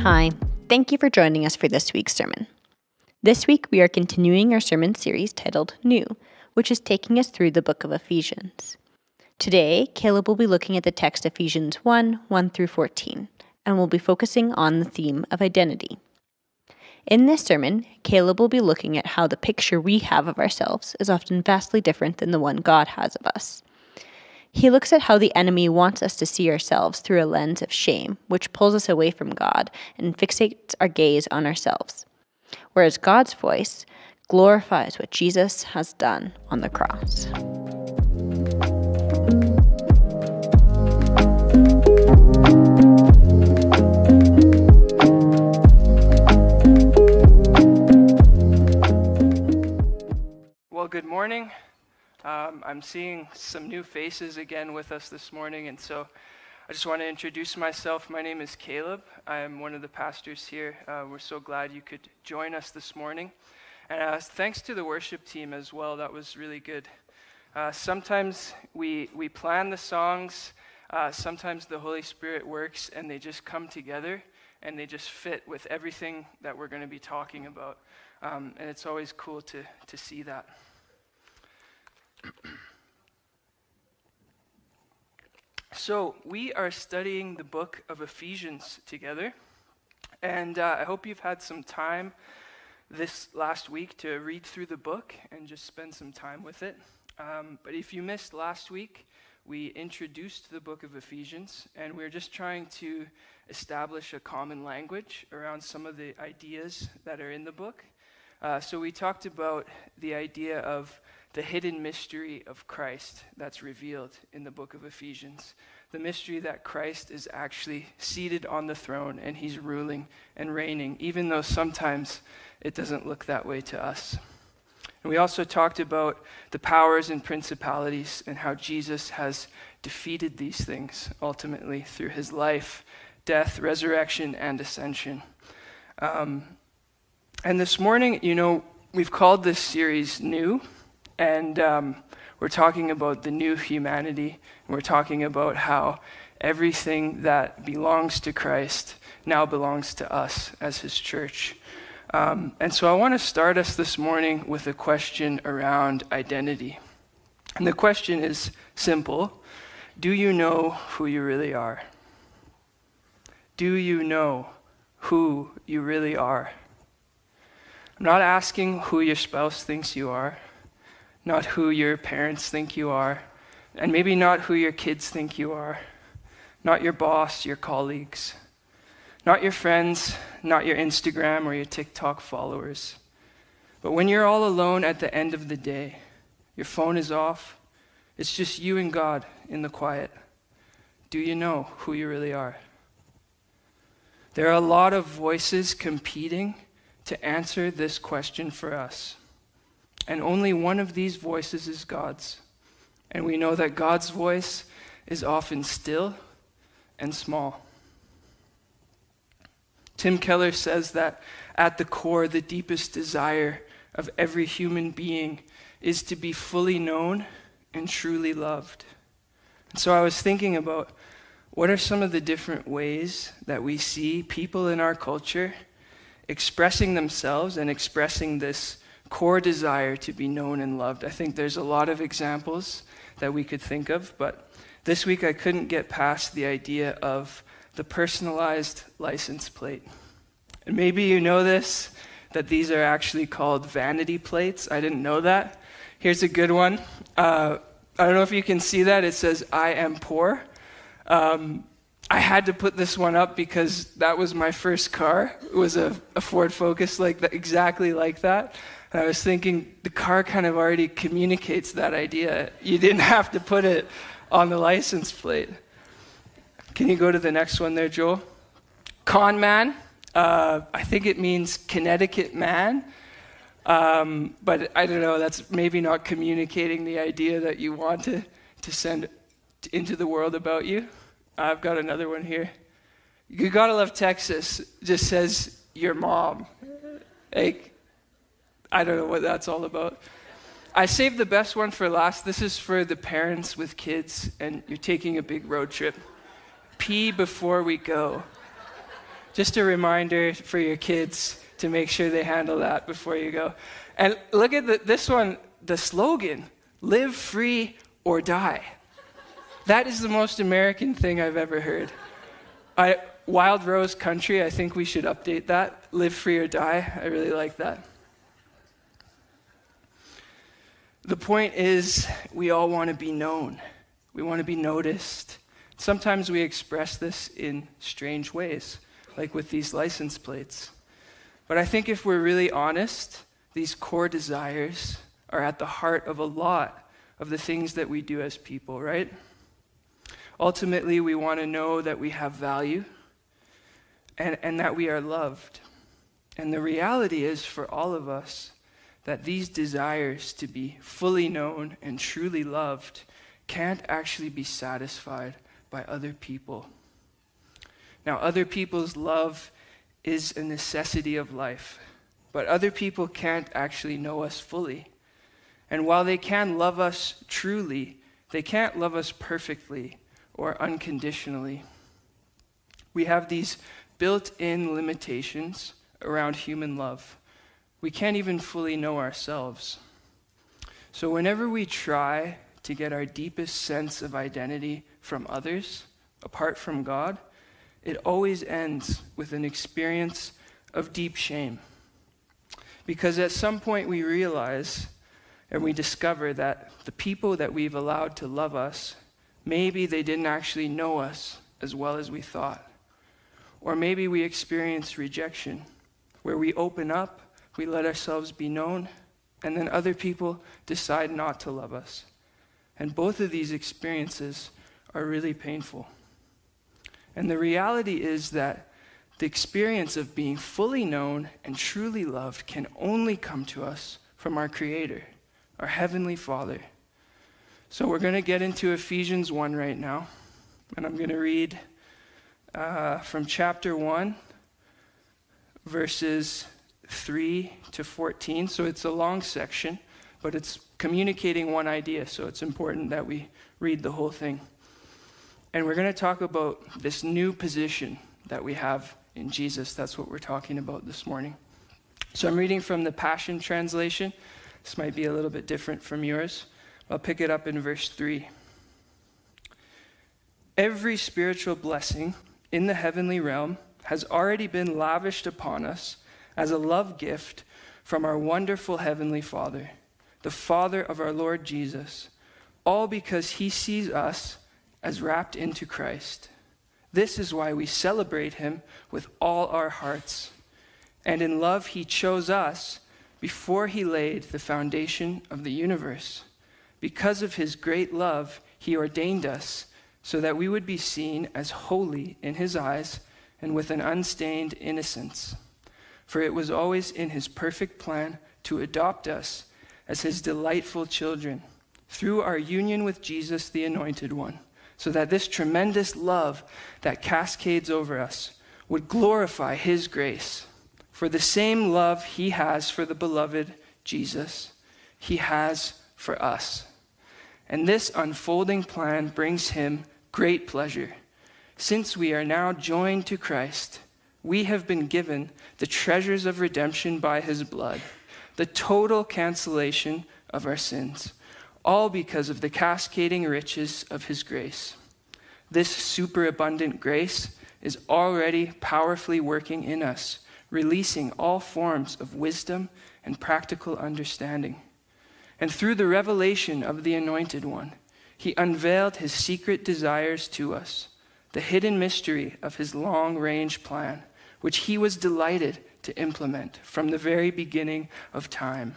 Mm-hmm. Hi, thank you for joining us for this week's sermon. This week we are continuing our sermon series titled New, which is taking us through the book of Ephesians. Today, Caleb will be looking at the text Ephesians 1 1 through 14, and we'll be focusing on the theme of identity. In this sermon, Caleb will be looking at how the picture we have of ourselves is often vastly different than the one God has of us. He looks at how the enemy wants us to see ourselves through a lens of shame, which pulls us away from God and fixates our gaze on ourselves. Whereas God's voice glorifies what Jesus has done on the cross. Well, good morning. Um, I'm seeing some new faces again with us this morning, and so I just want to introduce myself. My name is Caleb. I am one of the pastors here. Uh, we're so glad you could join us this morning. And uh, thanks to the worship team as well. That was really good. Uh, sometimes we, we plan the songs, uh, sometimes the Holy Spirit works, and they just come together and they just fit with everything that we're going to be talking about. Um, and it's always cool to, to see that. So, we are studying the book of Ephesians together. And uh, I hope you've had some time this last week to read through the book and just spend some time with it. Um, but if you missed last week, we introduced the book of Ephesians, and we're just trying to establish a common language around some of the ideas that are in the book. Uh, so we talked about the idea of the hidden mystery of Christ that's revealed in the book of Ephesians. The mystery that Christ is actually seated on the throne and he's ruling and reigning, even though sometimes it doesn't look that way to us. And we also talked about the powers and principalities and how Jesus has defeated these things ultimately through his life, death, resurrection, and ascension. Um, and this morning, you know, we've called this series New, and um, we're talking about the new humanity. And we're talking about how everything that belongs to Christ now belongs to us as his church. Um, and so I want to start us this morning with a question around identity. And the question is simple Do you know who you really are? Do you know who you really are? I'm not asking who your spouse thinks you are, not who your parents think you are, and maybe not who your kids think you are, not your boss, your colleagues, not your friends, not your Instagram or your TikTok followers. But when you're all alone at the end of the day, your phone is off, it's just you and God in the quiet. Do you know who you really are? There are a lot of voices competing to answer this question for us. And only one of these voices is God's. And we know that God's voice is often still and small. Tim Keller says that at the core, the deepest desire of every human being is to be fully known and truly loved. And so I was thinking about what are some of the different ways that we see people in our culture expressing themselves and expressing this core desire to be known and loved. I think there's a lot of examples that we could think of, but this week I couldn't get past the idea of the personalized license plate. And maybe you know this, that these are actually called vanity plates. I didn't know that. Here's a good one. Uh, I don't know if you can see that. It says, I am poor. Um, I had to put this one up because that was my first car. It was a, a Ford Focus like that, exactly like that. And I was thinking the car kind of already communicates that idea. You didn't have to put it on the license plate. Can you go to the next one there, Joel? Con man. Uh, I think it means Connecticut man. Um, but I don't know, that's maybe not communicating the idea that you want to, to send into the world about you. I've got another one here. You gotta love Texas. Just says your mom. Like, I don't know what that's all about. I saved the best one for last. This is for the parents with kids, and you're taking a big road trip. Pee before we go. Just a reminder for your kids to make sure they handle that before you go. And look at the, this one the slogan live free or die. That is the most American thing I've ever heard. I, Wild Rose Country, I think we should update that. Live free or die. I really like that. The point is, we all want to be known, we want to be noticed. Sometimes we express this in strange ways, like with these license plates. But I think if we're really honest, these core desires are at the heart of a lot of the things that we do as people, right? Ultimately, we want to know that we have value and, and that we are loved. And the reality is for all of us that these desires to be fully known and truly loved can't actually be satisfied by other people. Now, other people's love is a necessity of life, but other people can't actually know us fully. And while they can love us truly, they can't love us perfectly or unconditionally. We have these built in limitations around human love. We can't even fully know ourselves. So, whenever we try to get our deepest sense of identity from others, apart from God, it always ends with an experience of deep shame. Because at some point we realize and we discover that the people that we've allowed to love us, maybe they didn't actually know us as well as we thought. Or maybe we experience rejection, where we open up, we let ourselves be known, and then other people decide not to love us. And both of these experiences are really painful. And the reality is that the experience of being fully known and truly loved can only come to us from our Creator, our Heavenly Father. So we're going to get into Ephesians 1 right now, and I'm going to read uh, from chapter 1, verses 3 to 14. So it's a long section, but it's communicating one idea, so it's important that we read the whole thing. And we're going to talk about this new position that we have in Jesus. That's what we're talking about this morning. So I'm reading from the Passion Translation. This might be a little bit different from yours. I'll pick it up in verse 3. Every spiritual blessing in the heavenly realm has already been lavished upon us as a love gift from our wonderful heavenly Father, the Father of our Lord Jesus, all because he sees us as wrapped into Christ. This is why we celebrate him with all our hearts. And in love, he chose us before he laid the foundation of the universe. Because of his great love, he ordained us so that we would be seen as holy in his eyes and with an unstained innocence. For it was always in his perfect plan to adopt us as his delightful children through our union with Jesus, the Anointed One, so that this tremendous love that cascades over us would glorify his grace. For the same love he has for the beloved Jesus, he has for us. And this unfolding plan brings him great pleasure. Since we are now joined to Christ, we have been given the treasures of redemption by his blood, the total cancellation of our sins, all because of the cascading riches of his grace. This superabundant grace is already powerfully working in us, releasing all forms of wisdom and practical understanding. And through the revelation of the Anointed One, he unveiled his secret desires to us, the hidden mystery of his long range plan, which he was delighted to implement from the very beginning of time.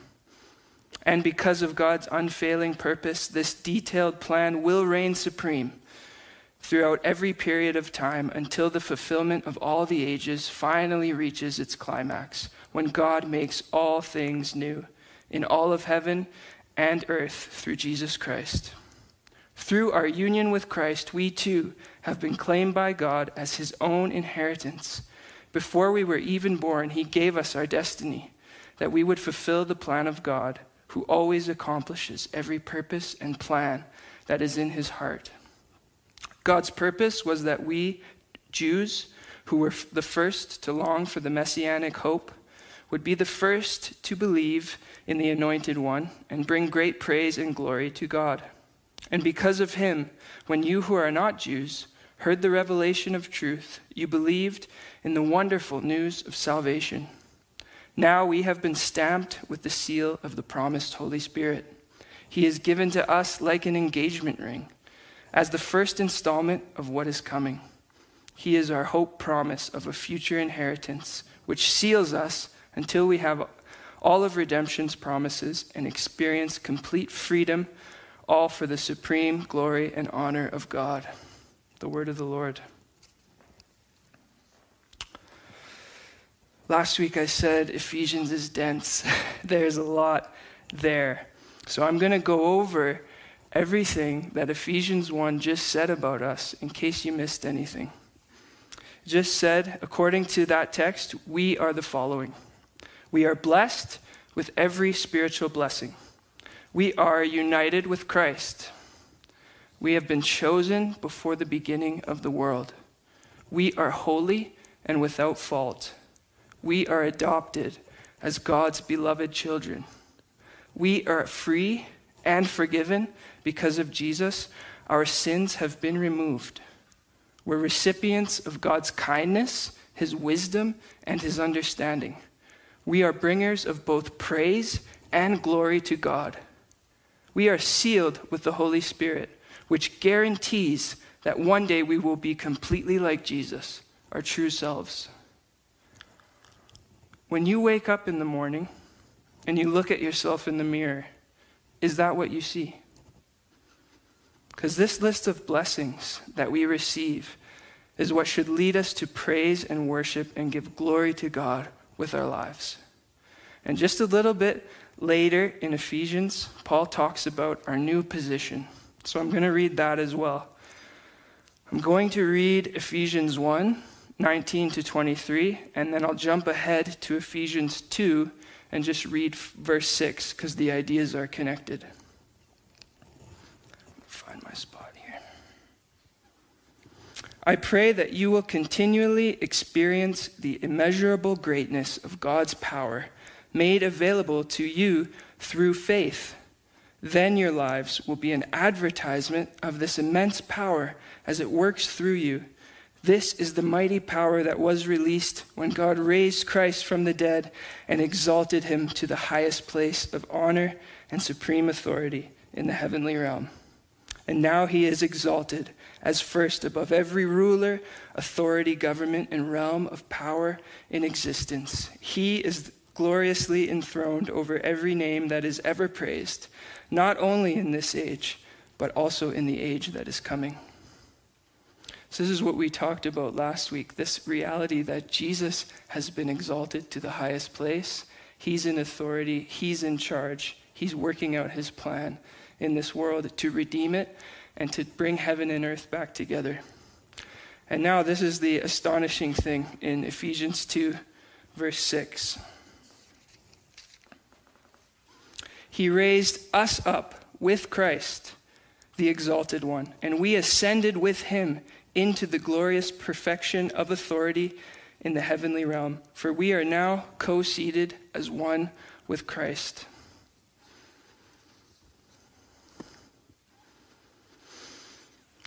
And because of God's unfailing purpose, this detailed plan will reign supreme throughout every period of time until the fulfillment of all the ages finally reaches its climax, when God makes all things new in all of heaven and earth through Jesus Christ. Through our union with Christ, we too have been claimed by God as his own inheritance. Before we were even born, he gave us our destiny, that we would fulfill the plan of God, who always accomplishes every purpose and plan that is in his heart. God's purpose was that we, Jews, who were the first to long for the messianic hope, would be the first to believe in the Anointed One and bring great praise and glory to God. And because of him, when you who are not Jews heard the revelation of truth, you believed in the wonderful news of salvation. Now we have been stamped with the seal of the promised Holy Spirit. He is given to us like an engagement ring, as the first installment of what is coming. He is our hope promise of a future inheritance, which seals us until we have all of redemption's promises and experience complete freedom, all for the supreme glory and honor of God. The word of the Lord. Last week I said Ephesians is dense. There's a lot there. So I'm going to go over everything that Ephesians 1 just said about us in case you missed anything. Just said, according to that text, we are the following We are blessed with every spiritual blessing. We are united with Christ. We have been chosen before the beginning of the world. We are holy and without fault we are adopted as God's beloved children. We are free and forgiven because of Jesus. Our sins have been removed. We're recipients of God's kindness, His wisdom, and His understanding. We are bringers of both praise and glory to God. We are sealed with the Holy Spirit, which guarantees that one day we will be completely like Jesus, our true selves. When you wake up in the morning and you look at yourself in the mirror, is that what you see? Because this list of blessings that we receive is what should lead us to praise and worship and give glory to God with our lives. And just a little bit later in Ephesians, Paul talks about our new position. So I'm going to read that as well. I'm going to read Ephesians 1 19 to 23, and then I'll jump ahead to Ephesians 2 and just read verse 6 because the ideas are connected. Find my spot here. I pray that you will continually experience the immeasurable greatness of God's power made available to you through faith. Then your lives will be an advertisement of this immense power as it works through you this is the mighty power that was released when God raised Christ from the dead and exalted him to the highest place of honor and supreme authority in the heavenly realm. And now he is exalted as first above every ruler, authority, government, and realm of power in existence. He is gloriously enthroned over every name that is ever praised, not only in this age, but also in the age that is coming. So, this is what we talked about last week this reality that Jesus has been exalted to the highest place. He's in authority, He's in charge, He's working out His plan in this world to redeem it and to bring heaven and earth back together. And now, this is the astonishing thing in Ephesians 2, verse 6. He raised us up with Christ, the exalted one, and we ascended with him into the glorious perfection of authority in the heavenly realm. For we are now co seated as one with Christ.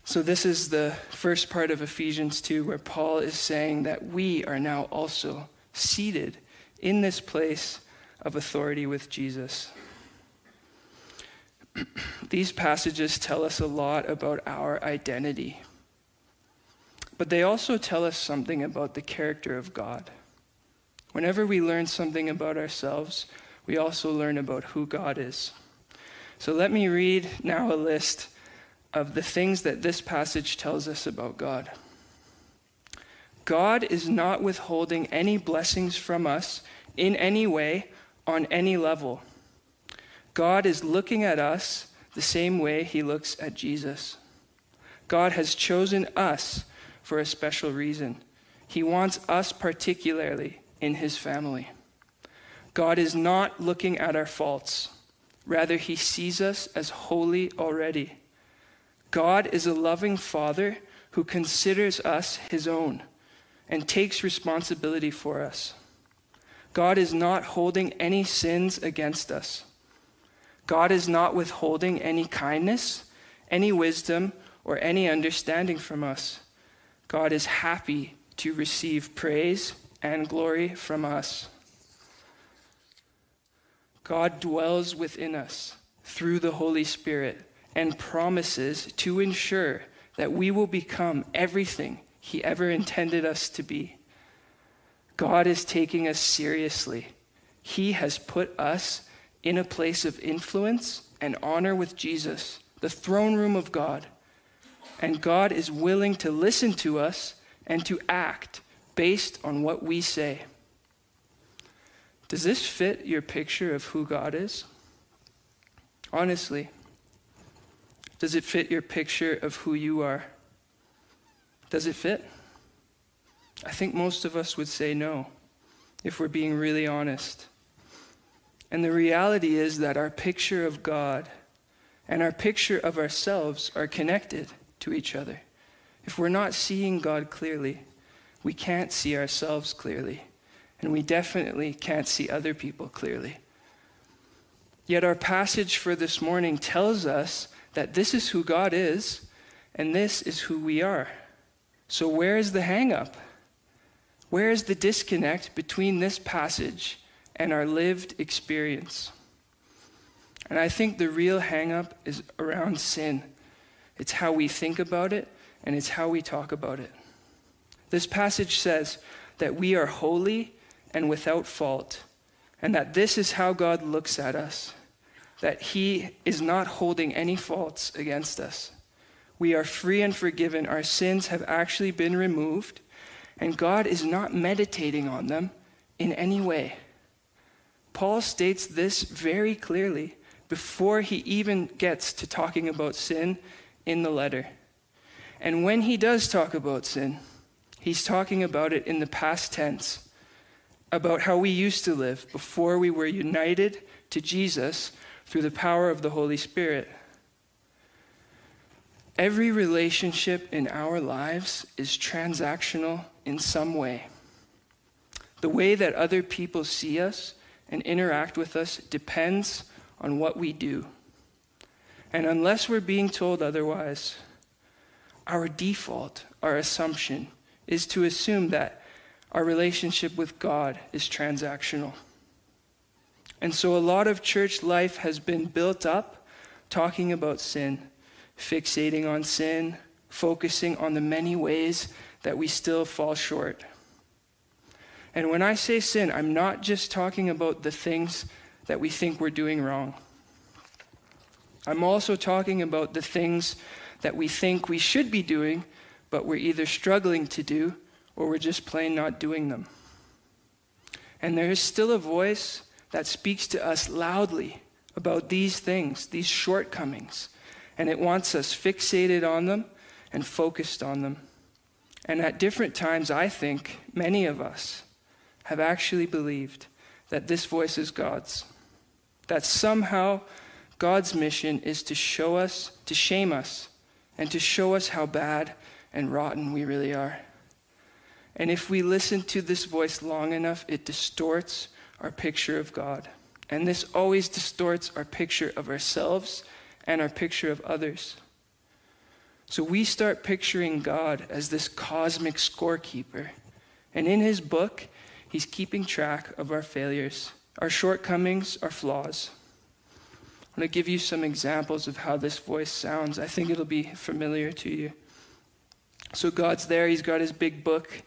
So, this is the first part of Ephesians 2, where Paul is saying that we are now also seated in this place of authority with Jesus. These passages tell us a lot about our identity. But they also tell us something about the character of God. Whenever we learn something about ourselves, we also learn about who God is. So let me read now a list of the things that this passage tells us about God. God is not withholding any blessings from us in any way, on any level. God is looking at us the same way he looks at Jesus. God has chosen us for a special reason. He wants us particularly in his family. God is not looking at our faults. Rather, he sees us as holy already. God is a loving father who considers us his own. and takes responsibility for us. God is not holding any sins against us. God is not withholding any kindness, any wisdom, or any understanding from us. God is happy to receive praise and glory from us. God dwells within us through the Holy Spirit and promises to ensure that we will become everything He ever intended us to be. God is taking us seriously. He has put us in a place of influence and honor with Jesus, the throne room of God. And God is willing to listen to us and to act based on what we say. Does this fit your picture of who God is? Honestly, does it fit your picture of who you are? Does it fit? I think most of us would say no, if we're being really honest. And the reality is that our picture of God and our picture of ourselves are connected to each other. If we're not seeing God clearly, we can't see ourselves clearly, and we definitely can't see other people clearly. Yet our passage for this morning tells us that this is who God is, and this is who we are. So, where is the hangup? Where is the disconnect between this passage and our lived experience? And I think the real hangup is around sin. It's how we think about it, and it's how we talk about it. This passage says that we are holy and without fault, and that this is how God looks at us, that He is not holding any faults against us. We are free and forgiven. Our sins have actually been removed, and God is not meditating on them in any way. Paul states this very clearly before he even gets to talking about sin in the letter. And when he does talk about sin, he's talking about it in the past tense, about how we used to live before we were united to Jesus through the power of the Holy Spirit. Every relationship in our lives is transactional in some way. The way that other people see us and interact with us depends on what we do. And unless we're being told otherwise, our default, our assumption, is to assume that our relationship with God is transactional. And so a lot of church life has been built up talking about sin, fixating on sin, focusing on the many ways that we still fall short. And when I say sin, I'm not just talking about the things that we think we're doing wrong. I'm also talking about the things that we think we should be doing, but we're either struggling to do or we're just plain not doing them. And there is still a voice that speaks to us loudly about these things, these shortcomings, and it wants us fixated on them and focused on them. And at different times, I think many of us have actually believed that this voice is God's, that somehow God's mission is to show us, to shame us, and to show us how bad and rotten we really are. And if we listen to this voice long enough, it distorts our picture of God. And this always distorts our picture of ourselves and our picture of others. So we start picturing God as this cosmic scorekeeper. And in his book, he's keeping track of our failures, our shortcomings, our flaws. I'm going to give you some examples of how this voice sounds. I think it'll be familiar to you. So God's there, he's got his big book,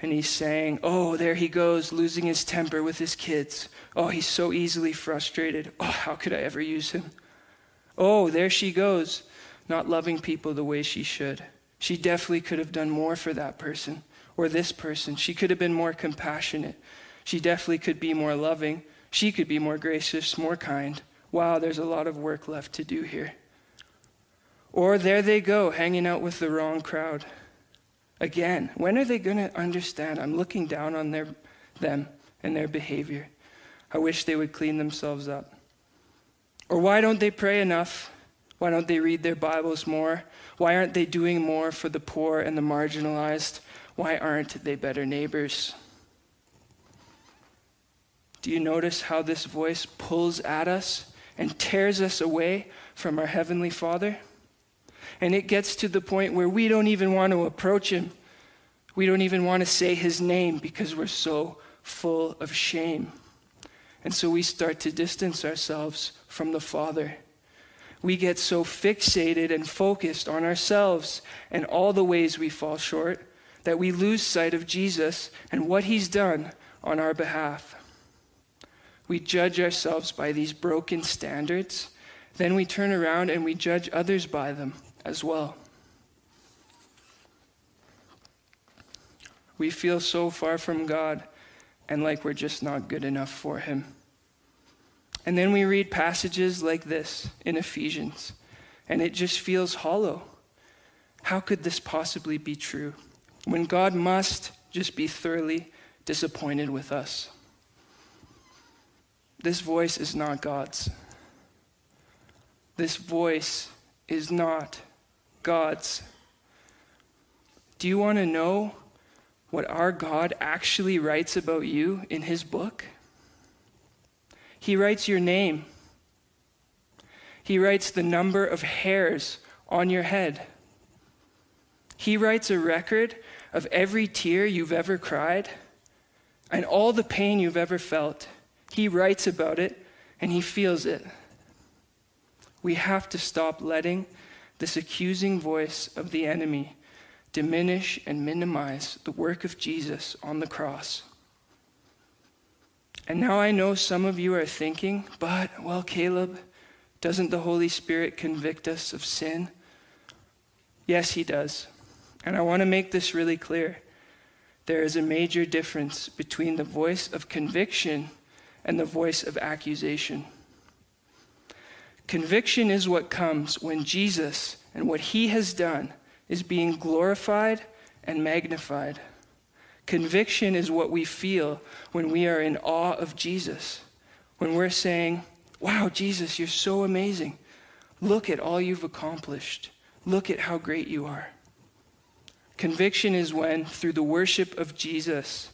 and he's saying, Oh, there he goes, losing his temper with his kids. Oh, he's so easily frustrated. Oh, how could I ever use him? Oh, there she goes, not loving people the way she should. She definitely could have done more for that person or this person. She could have been more compassionate. She definitely could be more loving. She could be more gracious, more kind wow, there's a lot of work left to do here. Or there they go, hanging out with the wrong crowd. Again, when are they going to understand? I'm looking down on their, them and their behavior. I wish they would clean themselves up. Or why don't they pray enough? Why don't they read their Bibles more? Why aren't they doing more for the poor and the marginalized? Why aren't they better neighbors? Do you notice how this voice pulls at us and tears us away from our Heavenly Father? And it gets to the point where we don't even want to approach Him. We don't even want to say His name because we're so full of shame. And so we start to distance ourselves from the Father. We get so fixated and focused on ourselves and all the ways we fall short that we lose sight of Jesus and what He's done on our behalf. We judge ourselves by these broken standards. Then we turn around and we judge others by them as well. We feel so far from God and like we're just not good enough for Him. And then we read passages like this in Ephesians, and it just feels hollow. How could this possibly be true when God must just be thoroughly disappointed with us? This voice is not God's. This voice is not God's. Do you want to know what our God actually writes about you in his book? He writes your name. He writes the number of hairs on your head. He writes a record of every tear you've ever cried and all the pain you've ever felt. He writes about it and he feels it. We have to stop letting this accusing voice of the enemy diminish and minimize the work of Jesus on the cross. And now I know some of you are thinking, but, well, Caleb, doesn't the Holy Spirit convict us of sin? Yes, he does. And I want to make this really clear. There is a major difference between the voice of conviction and the voice of accusation. Conviction is what comes when Jesus and what he has done is being glorified and magnified. Conviction is what we feel when we are in awe of Jesus, when we're saying, Wow, Jesus, you're so amazing. Look at all you've accomplished. Look at how great you are. Conviction is when, through the worship of Jesus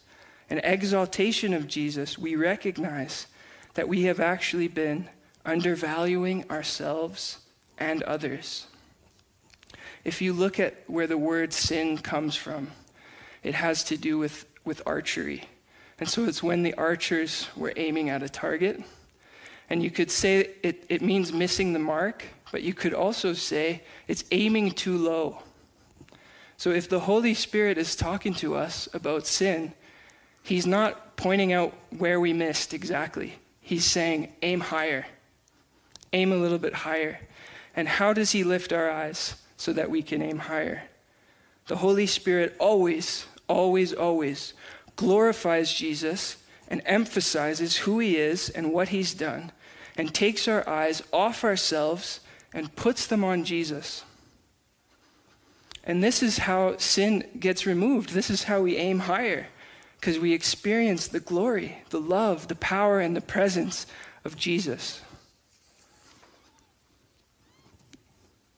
and exaltation of Jesus, we recognize that we have actually been undervaluing ourselves and others. If you look at where the word sin comes from, it has to do with, with archery. And so it's when the archers were aiming at a target. And you could say it, it means missing the mark, but you could also say it's aiming too low. So if the Holy Spirit is talking to us about sin, he's not pointing out where we missed exactly. He's saying, aim higher, aim a little bit higher. And how does he lift our eyes? so that we can aim higher. The Holy Spirit always, always, always glorifies Jesus and emphasizes who he is and what he's done and takes our eyes off ourselves and puts them on Jesus. And this is how sin gets removed. This is how we aim higher because we experience the glory, the love, the power, and the presence of Jesus.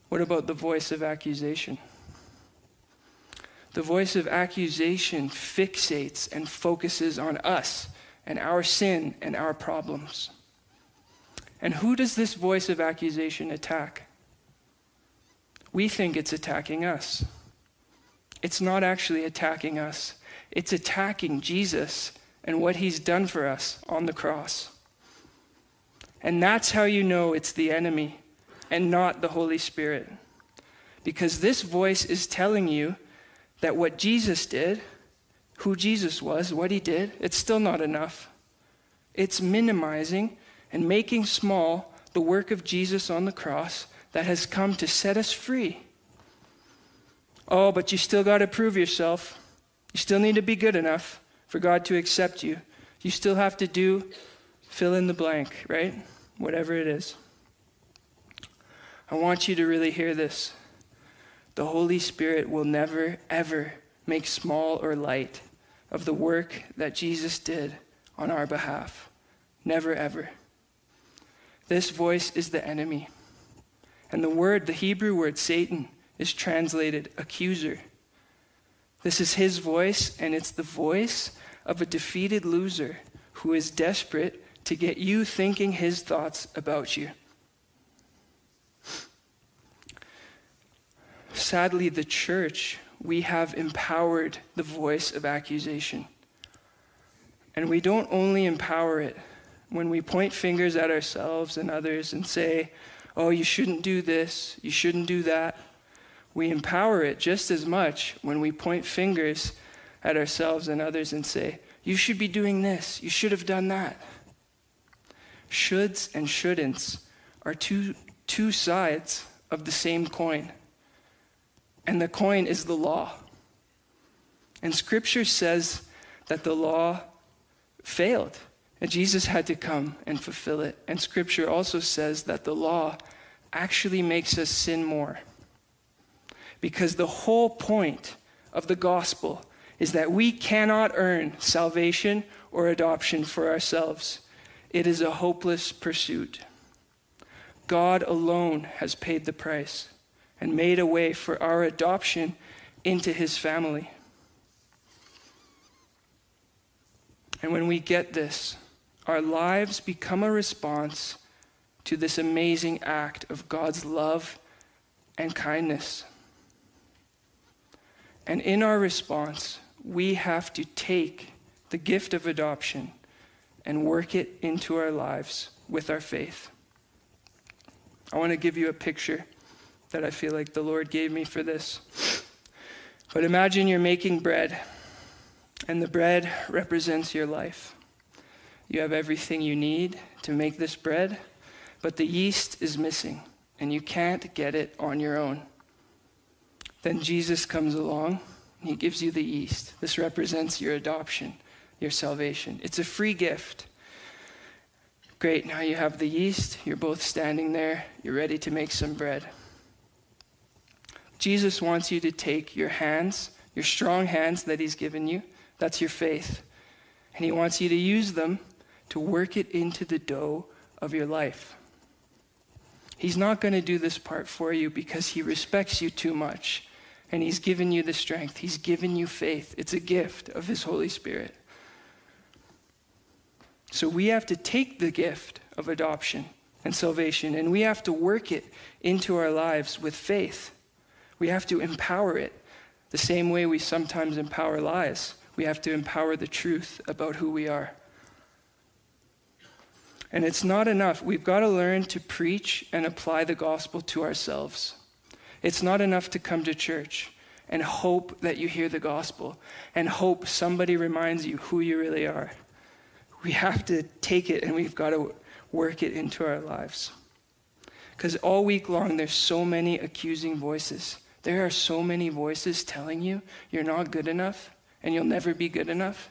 What about the voice of accusation? The voice of accusation fixates and focuses on us and our sin and our problems. And who does this voice of accusation attack? We think it's attacking us. It's not actually attacking us, it's attacking Jesus and what he's done for us on the cross. And that's how you know it's the enemy and not the Holy Spirit. Because this voice is telling you that what Jesus did, who Jesus was, what he did, it's still not enough. It's minimizing and making small the work of Jesus on the cross that has come to set us free. Oh, but you still got to prove yourself. You still need to be good enough for God to accept you. You still have to do fill in the blank, right? Whatever it is. I want you to really hear this. The Holy Spirit will never, ever make small or light of the work that Jesus did on our behalf. Never, ever. This voice is the enemy. And the word, the Hebrew word Satan, is translated accuser. This is his voice, and it's the voice of a defeated loser who is desperate to get you thinking his thoughts about you. Sadly, the church, we have empowered the voice of accusation. And we don't only empower it when we point fingers at ourselves and others and say, oh, you shouldn't do this, you shouldn't do that. We empower it just as much when we point fingers at ourselves and others and say, you should be doing this, you should have done that. Shoulds and shouldn'ts are two, two sides of the same coin. And the coin is the law. And scripture says that the law failed. And Jesus had to come and fulfill it. And scripture also says that the law actually makes us sin more. Because the whole point of the gospel is that we cannot earn salvation or adoption for ourselves. It is a hopeless pursuit. God alone has paid the price and made a way for our adoption into his family. And when we get this, our lives become a response to this amazing act of God's love and kindness. And in our response, we have to take the gift of adoption and work it into our lives with our faith. I want to give you a picture that I feel like the Lord gave me for this. But imagine you're making bread, and the bread represents your life. You have everything you need to make this bread, but the yeast is missing, and you can't get it on your own. Then Jesus comes along, and he gives you the yeast. This represents your adoption, your salvation. It's a free gift. Great, now you have the yeast, you're both standing there, you're ready to make some bread. Jesus wants you to take your hands, your strong hands that he's given you, that's your faith, and he wants you to use them to work it into the dough of your life. He's not going to do this part for you because he respects you too much. And he's given you the strength, he's given you faith. It's a gift of his Holy Spirit. So we have to take the gift of adoption and salvation and we have to work it into our lives with faith. We have to empower it the same way we sometimes empower lies. We have to empower the truth about who we are. And it's not enough. We've got to learn to preach and apply the gospel to ourselves. It's not enough to come to church and hope that you hear the gospel and hope somebody reminds you who you really are. We have to take it and we've got to work it into our lives. Because all week long, there's so many accusing voices. There are so many voices telling you you're not good enough and you'll never be good enough.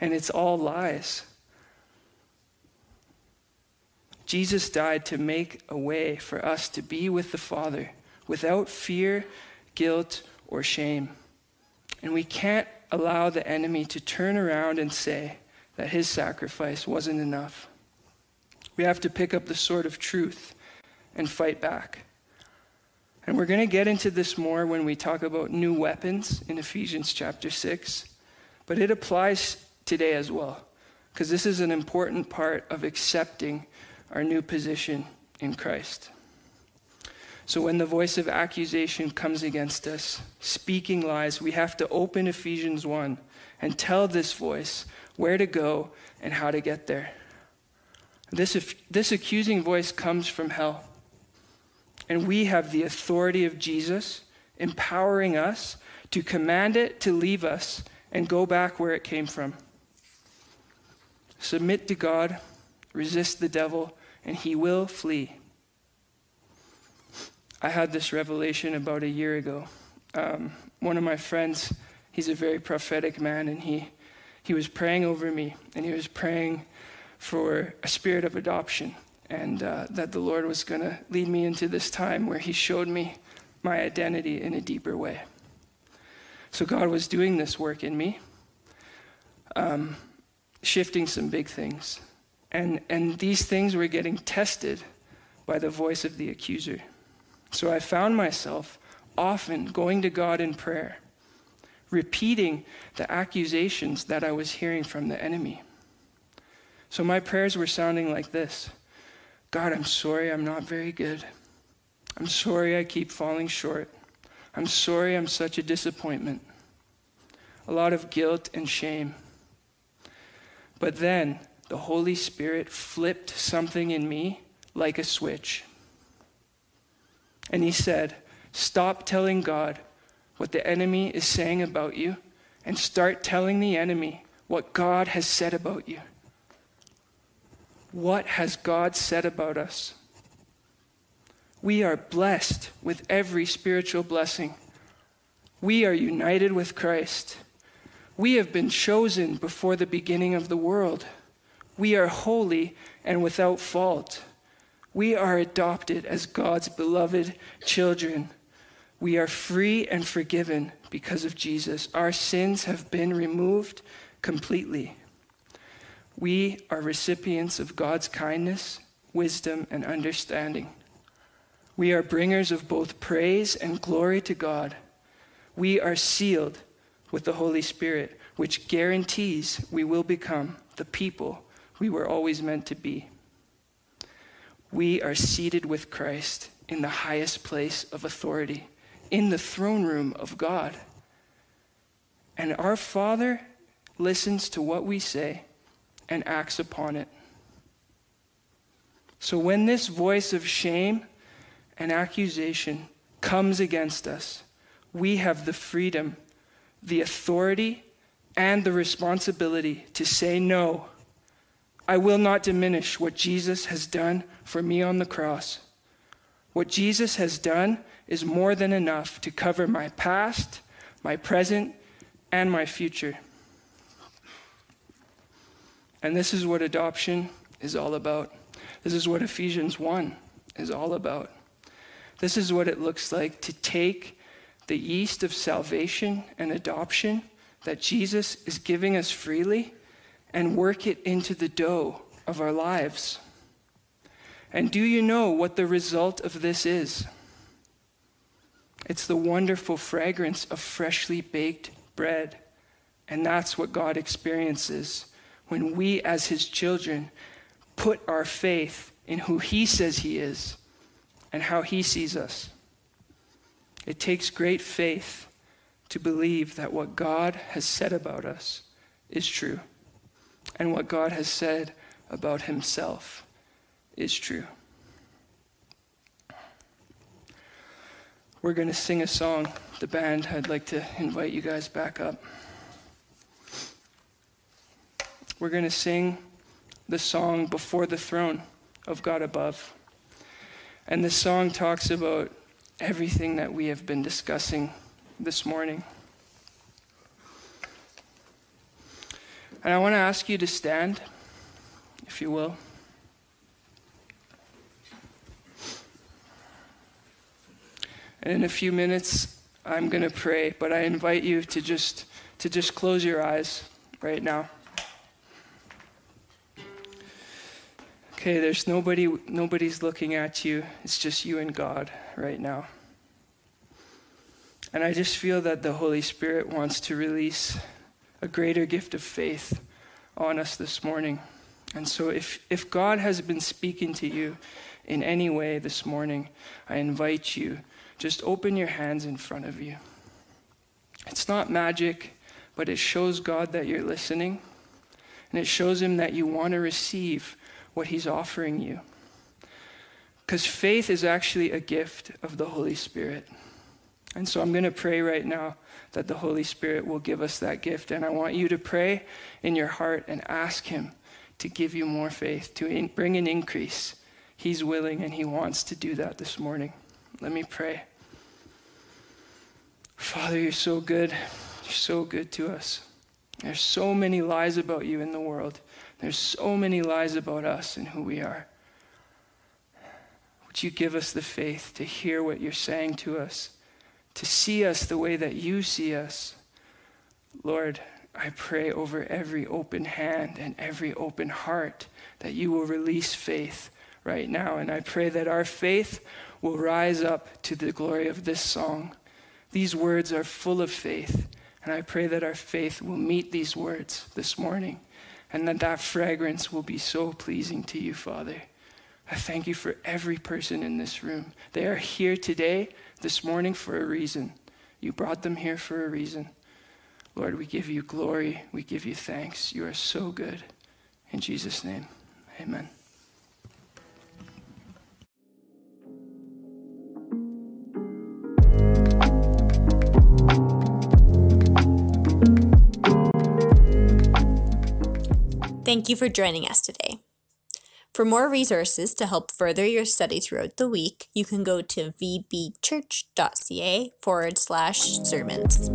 And it's all lies. Jesus died to make a way for us to be with the Father without fear, guilt, or shame. And we can't allow the enemy to turn around and say that his sacrifice wasn't enough. We have to pick up the sword of truth and fight back. And we're going to get into this more when we talk about new weapons in Ephesians chapter 6. But it applies today as well, because this is an important part of accepting our new position in Christ. So when the voice of accusation comes against us, speaking lies, we have to open Ephesians 1 and tell this voice where to go and how to get there. This, this accusing voice comes from hell. And we have the authority of Jesus empowering us to command it to leave us and go back where it came from. Submit to God, resist the devil, and he will flee. I had this revelation about a year ago. Um, one of my friends, he's a very prophetic man, and he, he was praying over me, and he was praying for a spirit of adoption, and uh, that the Lord was going to lead me into this time where he showed me my identity in a deeper way. So God was doing this work in me, um, shifting some big things. And, and these things were getting tested by the voice of the accuser. So I found myself often going to God in prayer, repeating the accusations that I was hearing from the enemy. So my prayers were sounding like this God, I'm sorry I'm not very good. I'm sorry I keep falling short. I'm sorry I'm such a disappointment. A lot of guilt and shame. But then the Holy Spirit flipped something in me like a switch. And he said, Stop telling God what the enemy is saying about you and start telling the enemy what God has said about you. What has God said about us? We are blessed with every spiritual blessing. We are united with Christ. We have been chosen before the beginning of the world. We are holy and without fault. We are adopted as God's beloved children. We are free and forgiven because of Jesus. Our sins have been removed completely. We are recipients of God's kindness, wisdom, and understanding. We are bringers of both praise and glory to God. We are sealed with the Holy Spirit, which guarantees we will become the people we were always meant to be. We are seated with Christ in the highest place of authority, in the throne room of God. And our Father listens to what we say and acts upon it. So when this voice of shame and accusation comes against us, we have the freedom, the authority, and the responsibility to say no. I will not diminish what Jesus has done for me on the cross. What Jesus has done is more than enough to cover my past, my present, and my future. And this is what adoption is all about. This is what Ephesians 1 is all about. This is what it looks like to take the yeast of salvation and adoption that Jesus is giving us freely and work it into the dough of our lives. And do you know what the result of this is? It's the wonderful fragrance of freshly baked bread. And that's what God experiences when we, as His children, put our faith in who He says He is and how He sees us. It takes great faith to believe that what God has said about us is true and what God has said about Himself is true. We're going to sing a song. The band, I'd like to invite you guys back up. We're going to sing the song Before the Throne of God Above. And this song talks about everything that we have been discussing this morning. And I want to ask you to stand, if you will. And in a few minutes, I'm going to pray, but I invite you to just, to just close your eyes right now. Okay, there's nobody, nobody's looking at you. It's just you and God right now. And I just feel that the Holy Spirit wants to release a greater gift of faith on us this morning. And so, if, if God has been speaking to you in any way this morning, I invite you just open your hands in front of you. It's not magic, but it shows God that you're listening, and it shows Him that you want to receive what He's offering you. Because faith is actually a gift of the Holy Spirit. And so I'm going to pray right now that the Holy Spirit will give us that gift. And I want you to pray in your heart and ask Him to give you more faith, to in- bring an increase. He's willing and He wants to do that this morning. Let me pray. Father, you're so good. You're so good to us. There's so many lies about you in the world. There's so many lies about us and who we are. Would you give us the faith to hear what you're saying to us, to see us the way that you see us? Lord, I pray over every open hand and every open heart that you will release faith right now. And I pray that our faith will rise up to the glory of this song. These words are full of faith, And I pray that our faith will meet these words this morning and that that fragrance will be so pleasing to you, Father. I thank you for every person in this room. They are here today, this morning, for a reason. You brought them here for a reason. Lord, we give you glory. We give you thanks. You are so good. In Jesus' name, amen. Thank you for joining us today. For more resources to help further your study throughout the week, you can go to vbchurch.ca forward slash sermons.